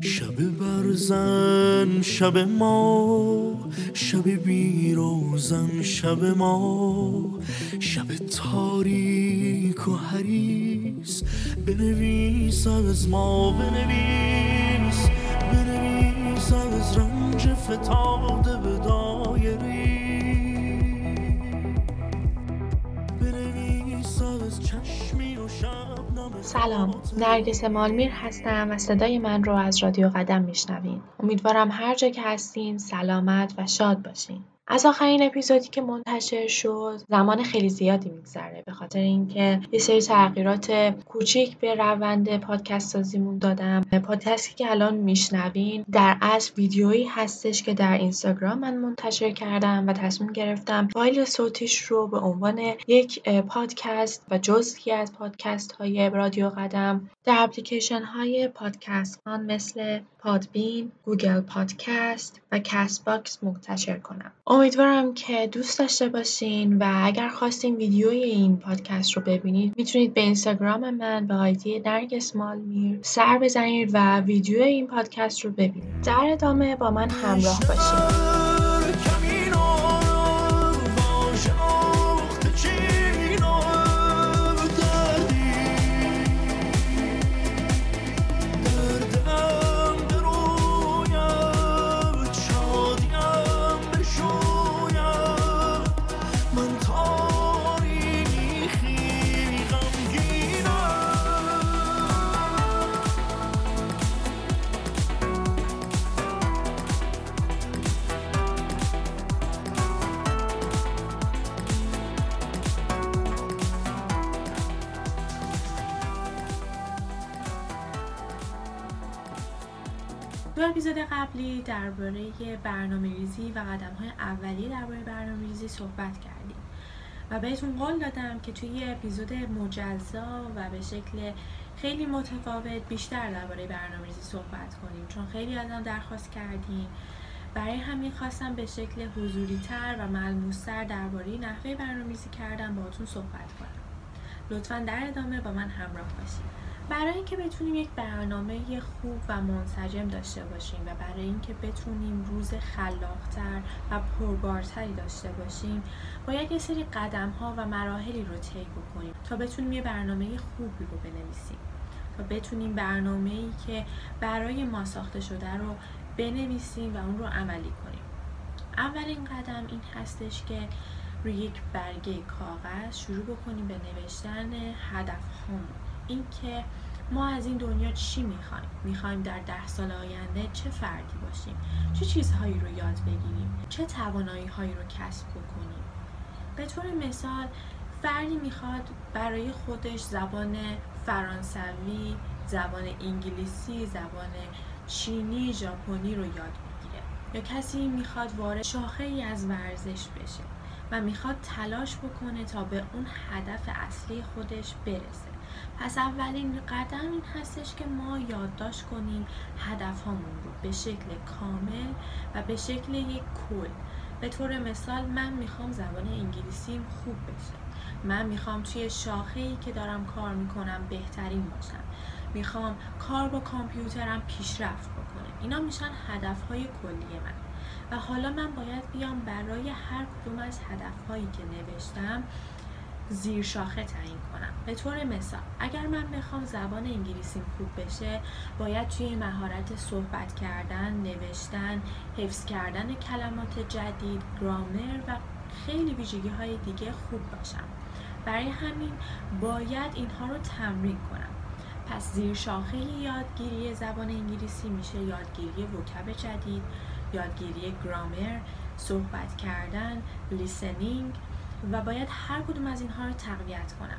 شب برزن شب ما. شب بیروزن شب ما. شب تاریک و حریس بنویس از ما بنویس. بنویس از رنج فتاده سلام. نرگس مالمیر هستم و صدای من رو از رادیو قدم میشنوین. امیدوارم هر جا که هستین سلامت و شاد باشین. از آخرین اپیزودی که منتشر شد زمان خیلی زیادی میگذره. به خاطر اینکه یه سری تغییرات کوچیک به روند پادکست سازیمون دادم. پادکستی که الان میشنوین در اصل ویدیویی هستش که در اینستاگرام من منتشر کردم و تصمیم گرفتم فایل صوتیش رو به عنوان یک پادکست و جزئی از پادکست های رادیو قدم در اپلیکیشن های پادکست خوان مثل پادبین، گوگل پادکست و کست باکس منتشر کنم. امیدوارم که دوست داشته باشین و اگر خواستین ویدیوی این پادکست رو ببینید می‌تونید به اینستاگرام من به آیدی نرگس مالمیر سر بزنید و ویدیو این پادکست رو ببینید. در ادامه با من همراه باشید. اپیزود قبلی درباره برنامه ریزی و قدم های اولیه درباره برنامه ریزی صحبت کردیم. و بهتون قول دادم که توی یه اپیزود مجزا و به شکل خیلی متفاوت بیشتر درباره برنامه ریزی صحبت کنیم چون خیلی ازم درخواست کردیم. برای همین خواستم به شکل حضوری تر و ملموستر درباره نحوه برنامه‌ریزی کردن باهاتون صحبت کنم. لطفا در ادامه با من همراه باشید. برای اینکه بتونیم یک برنامه خوب و منسجم داشته باشیم و برای اینکه بتونیم روز خلاقتر و پربارتری داشته باشیم باید یه سری قدم ها و مراحلی رو طی بکنیم تا بتونیم یه برنامه خوبی رو بنویسیم. تا بتونیم برنامه ای که برای ما ساخته شده رو بنویسیم و اون رو عملی کنیم. اولین قدم این هستش که روی یک برگه کاغذ شروع بکنیم به نوشتن هدف اینکه ما از این دنیا چی می‌خوایم؟ می‌خوایم در ده سال آینده چه فردی باشیم؟ چه چیزهایی رو یاد بگیریم؟ چه توانایی هایی رو کسب بکنیم؟ به طور مثال فردی می‌خواد برای خودش زبان فرانسوی زبان انگلیسی زبان چینی ژاپنی رو یاد بگیره. یا کسی می‌خواد وارد شاخه ای از ورزش بشه. و می‌خواد تلاش بکنه تا به اون هدف اصلی خودش برسه. پس اولین قدم این هستش که ما یادداشت کنیم هدفهامون رو به شکل کامل و به شکل یک کل. به طور مثال من می‌خوام زبان انگلیسیم خوب بشه. من می‌خوام توی شاخه ای که دارم کار می‌کنم بهترین باشم. می‌خوام کار با کامپیوترم پیشرفت بکنه اینا میشن هدف های کلی من. و حالا من باید بیام برای هر کدوم از هدف هایی که نوشتم زیر شاخه تعیین کنم. به طور مثال اگر من بخوام زبان انگلیسیم خوب بشه باید توی مهارت صحبت کردن نوشتن حفظ کردن کلمات جدید گرامر و خیلی ویژگی های دیگه خوب باشم. برای همین باید اینها رو تمرین کنم. پس زیر شاخه یادگیری زبان انگلیسی میشه یادگیری وکب جدید یادگیری گرامر صحبت کردن لیسنینگ و باید هر کدوم از اینها رو تقویت کنم.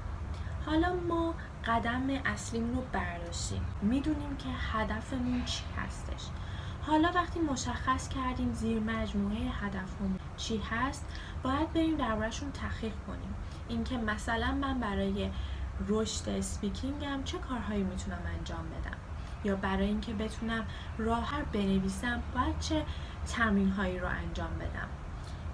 حالا ما قدم اصلیمون رو برداشتیم. می‌دونیم که هدفمون چی هستش. حالا وقتی مشخص کردیم زیر مجموعه هدفمون چی هست باید بریم دربارهشون تحقیق کنیم. اینکه مثلا من برای رشد اسپیکینگم چه کارهایی می‌تونم انجام بدم؟ یا برای اینکه بتونم راهر بنویسم باید چه تمرین هایی رو انجام بدم؟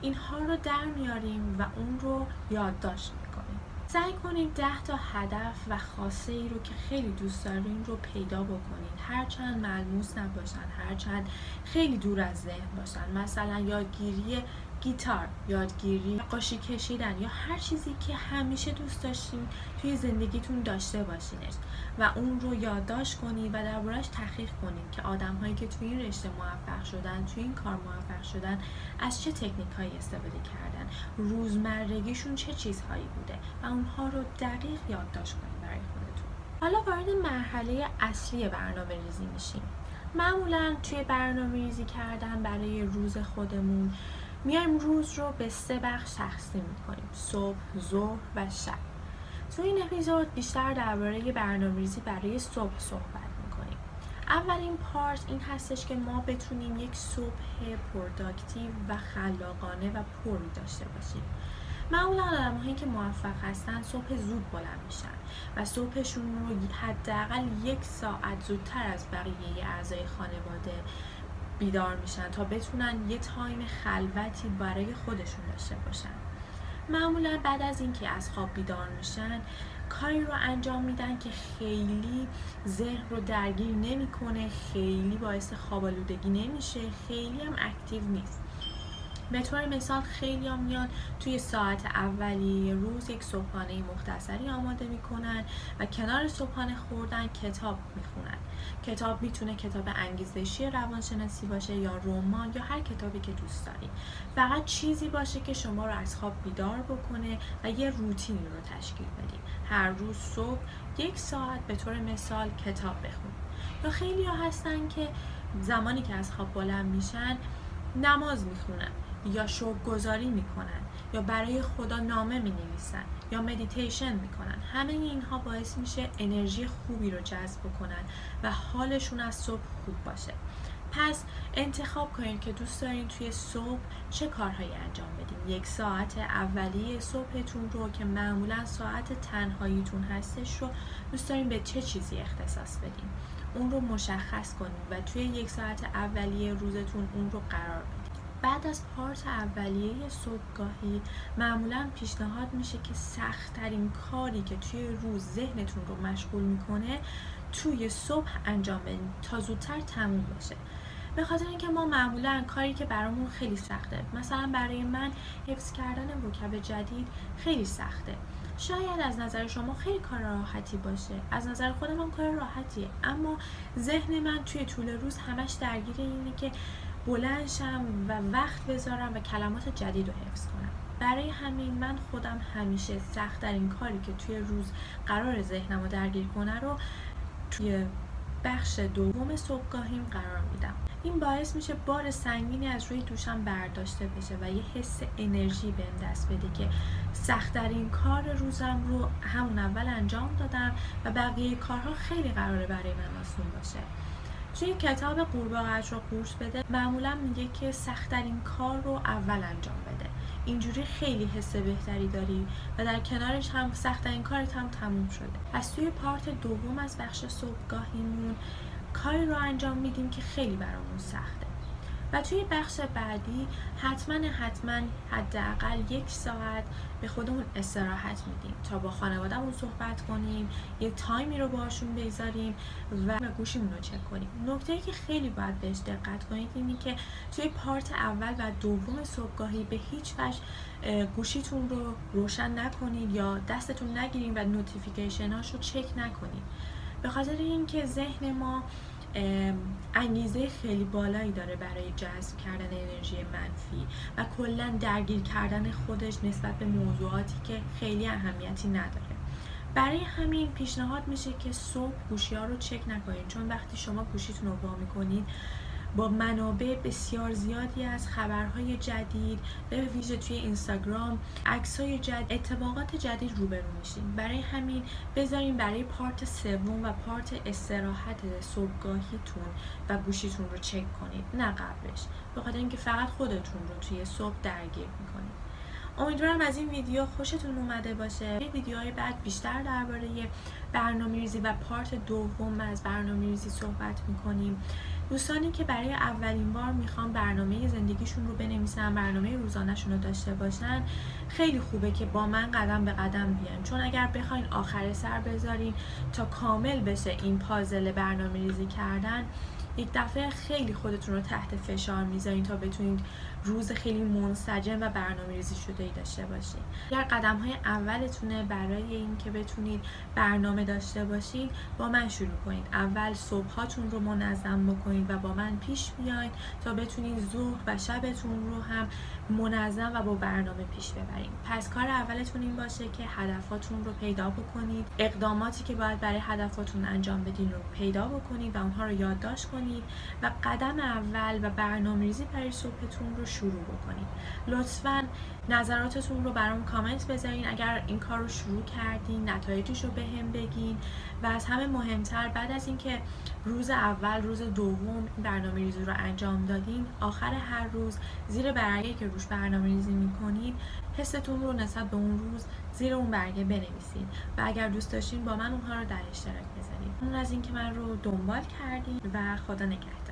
اینها رو در میاریم و اون رو یادداشت می‌کنیم. سعی کنید ده تا هدف و خاصه ای رو که خیلی دوست دارین رو پیدا بکنید هرچند ملموس نباشن هرچند خیلی دور از ذهن باشن. مثلا یادگیری گیتار یادگیری قاشی کشیدن یا هر چیزی که همیشه دوست داشتین توی زندگیتون داشته باشینش و اون رو یادداشت کنید و دربارهش تحقیق کنید که آدم هایی که توی این رشته موفق شدن توی این کار موفق شدن از چه تکنیک هایی استفاده کردن؟ روزمرگیشون چه چیزهایی بوده؟ و اونها رو دقیق یادداشت کنید برای خودتون. حالا وارد مرحله اصلی برنامه ریزی میشیم. معمولا توی برنامه ریزی کردن برای روز خودمون میایم روز رو به سه بخش تقسیم می‌کنیم صبح، ظهر و شب. تو این اپیزود بیشتر درباره برنامه‌ریزی برای صبح صحبت می‌کنیم. اولین part این هستش که ما بتونیم یک صبح productive و خلاقانه و پری داشته باشیم. معمولا آدم هایی که موفق هستن صبح زود بلند میشن و صبحشون رو حداقل یک ساعت زودتر از بقیه اعضای خانواده بیدار میشن تا بتونن یه time خلوتی برای خودشون داشته باشن. معمولا بعد از اینکه از خواب بیدار میشن کاری رو انجام میدن که خیلی ذهن رو درگیر نمی‌کنه خیلی باعث خواب آلودگی نمیشه خیلی هم اکتیو نیست. به طور مثال خیلی هم میان. توی ساعت اولی روز یک صبحانه مختصری آماده می‌کنن و کنار صبحانه خوردن کتاب می‌خونن. کتاب می‌تونه کتاب انگیزشی روانشناسی باشه یا رمان یا هر کتابی که دوست دارید فقط چیزی باشه که شما رو از خواب بیدار بکنه و یه روتینی رو تشکیل بدید هر روز صبح یک ساعت به طور مثال کتاب بخونید یا خیلی ها هستن که زمانی که از خواب بلند میشن نماز می‌خونن. یا شوق گذاری می‌کنن یا برای خدا نامه می نویسن یا مدیتیشن می‌کنن. همه اینها باعث میشه انرژی خوبی رو جذب کنن و حالشون از صبح خوب باشه. پس انتخاب کنید که دوست دارین توی صبح چه کارهایی انجام بدین. یک ساعت اولیه صبحتون رو که معمولا ساعت تنهاییتون هستش رو دوست دارین به چه چیزی اختصاص بدین. اون رو مشخص کنید و توی یک ساعت اولیه روزتون اون رو قرار بدین. بعد از پارت اولیه صبحگاهی معمولا پیشنهاد میشه که سختترین کاری که توی روز ذهنتون رو مشغول می‌کنه توی صبح انجام بدین تا زودتر تموم بشه. به خاطر اینکه ما معمولا کاری که برامون خیلی سخته مثلا برای من حفظ کردن وکب جدید خیلی سخته. شاید از نظر شما خیلی کار راحتی باشه از نظر خود من کار راحتیه اما ذهن من توی طول روز همش درگیر اینه که بلندشم و وقت بذارم و کلمات جدید رو حفظ کنم. برای همین من خودم همیشه سختترین کاری که توی روز قرار ذهنم رو درگیر کنه رو توی بخش دوم صبحگاهیم قرار میدم. این باعث میشه بار سنگینی از روی دوشم برداشته بشه و یه حس انرژی بهم دست بده که سختترین کار روزم رو همون اول انجام دادم و بقیه کارها خیلی قراره برای من آسون باشه. توی کتاب قورباغه‌اش رو قورت بده معمولا میگه که سختترین کار رو اول انجام بده. اینجوری خیلی حس بهتری داری و در کنارش هم سخت‌ترین کارت هم تموم شده. پس توی part دوم از بخش صبحگاهیمون کاری رو انجام میدیم که خیلی برامون سخته. و توی بخش بعدی حتما حتما حداقل یک ساعت به خودمون استراحت میدیم تا با خانواده‌مون صحبت کنیم یه time ی رو باشون بذاریم و گوشیمون رو چک کنیم. نکته که خیلی باید بهش دقت کنید اینه که توی part اول و دوم صبحگاهی به هیچ وجه گوشیتون رو روشن نکنید یا دستتون نگیرید و notification رو چک نکنید. به خاطر اینکه ذهن ما انگیزه خیلی بالایی داره برای جذب کردن انرژی منفی و کلا درگیر کردن خودش نسبت به موضوعاتی که خیلی اهمیتی نداره. برای همین پیشنهاد میشه که صبح گوشی ها رو چک نکنید چون وقتی شما گوشیتون رو وا می‌کنید با منابع بسیار زیادی از خبرهای جدید به ویژه توی اینستاگرام عکسای جدید اتفاقات جدید روبرو میشین برای همین بذارین برای پارت سوم و پارت استراحت صبحگاهیتون و گوشیتون رو چک کنید. نه قبلش. بخاطر اینکه فقط خودتون رو توی صبح درگیر می‌کنید. امیدوارم از این ویدیو خوشتون اومده باشه. ویدیوهای بعد بیشتر درباره برنامه ریزی و پارت دوم از برنامه ریزی صحبت می‌کنیم. دوستانی که برای اولین بار می‌خوان برنامه زندگیشون رو بنویسن برنامه روزانهشون رو داشته باشن خیلی خوبه که با من قدم به قدم بیان. چون اگر بخواین آخر سر بذارین تا کامل بشه این پازل برنامه ریزی کردن یک دفعه خیلی خودتون رو تحت فشار می‌ذارین تا بتونید روز خیلی منسجم و برنامه ریزی شده ای داشته باشید اگر قدم های اولتونه برای اینکه بتونید برنامه داشته باشید با من شروع کنید. اول صبحاتون رو منظم بکنید و با من پیش بیاید تا بتونید ظهر و شبتون رو هم منظم و با برنامه پیش ببرید پس کار اولتون این باشه که هدفاتون رو پیدا بکنید. اقداماتی که باید برای هدفاتون انجام بدین رو پیدا بکنید و اونها رو یادداشت کنید. و قدم اول و برنامه ریزی برای صبحتون رو شروع بکنید. لطفا نظراتتون رو برام کامنت بذارین. اگر این کار رو شروع کردین نتایجش رو به هم بگین. و از همه مهمتر بعد از اینکه روز اول روز دوم برنامه ریزی رو انجام دادین آخر هر روز زیر برگه که روش برنامه ریزی می‌کنید حستون رو نسبت به اون روز زیر اون برگه بنویسید و اگر دوست داشتین با من اونها رو در اشتراک بذارید اون از اینکه من رو دنبال کردین و خدا نگهدار.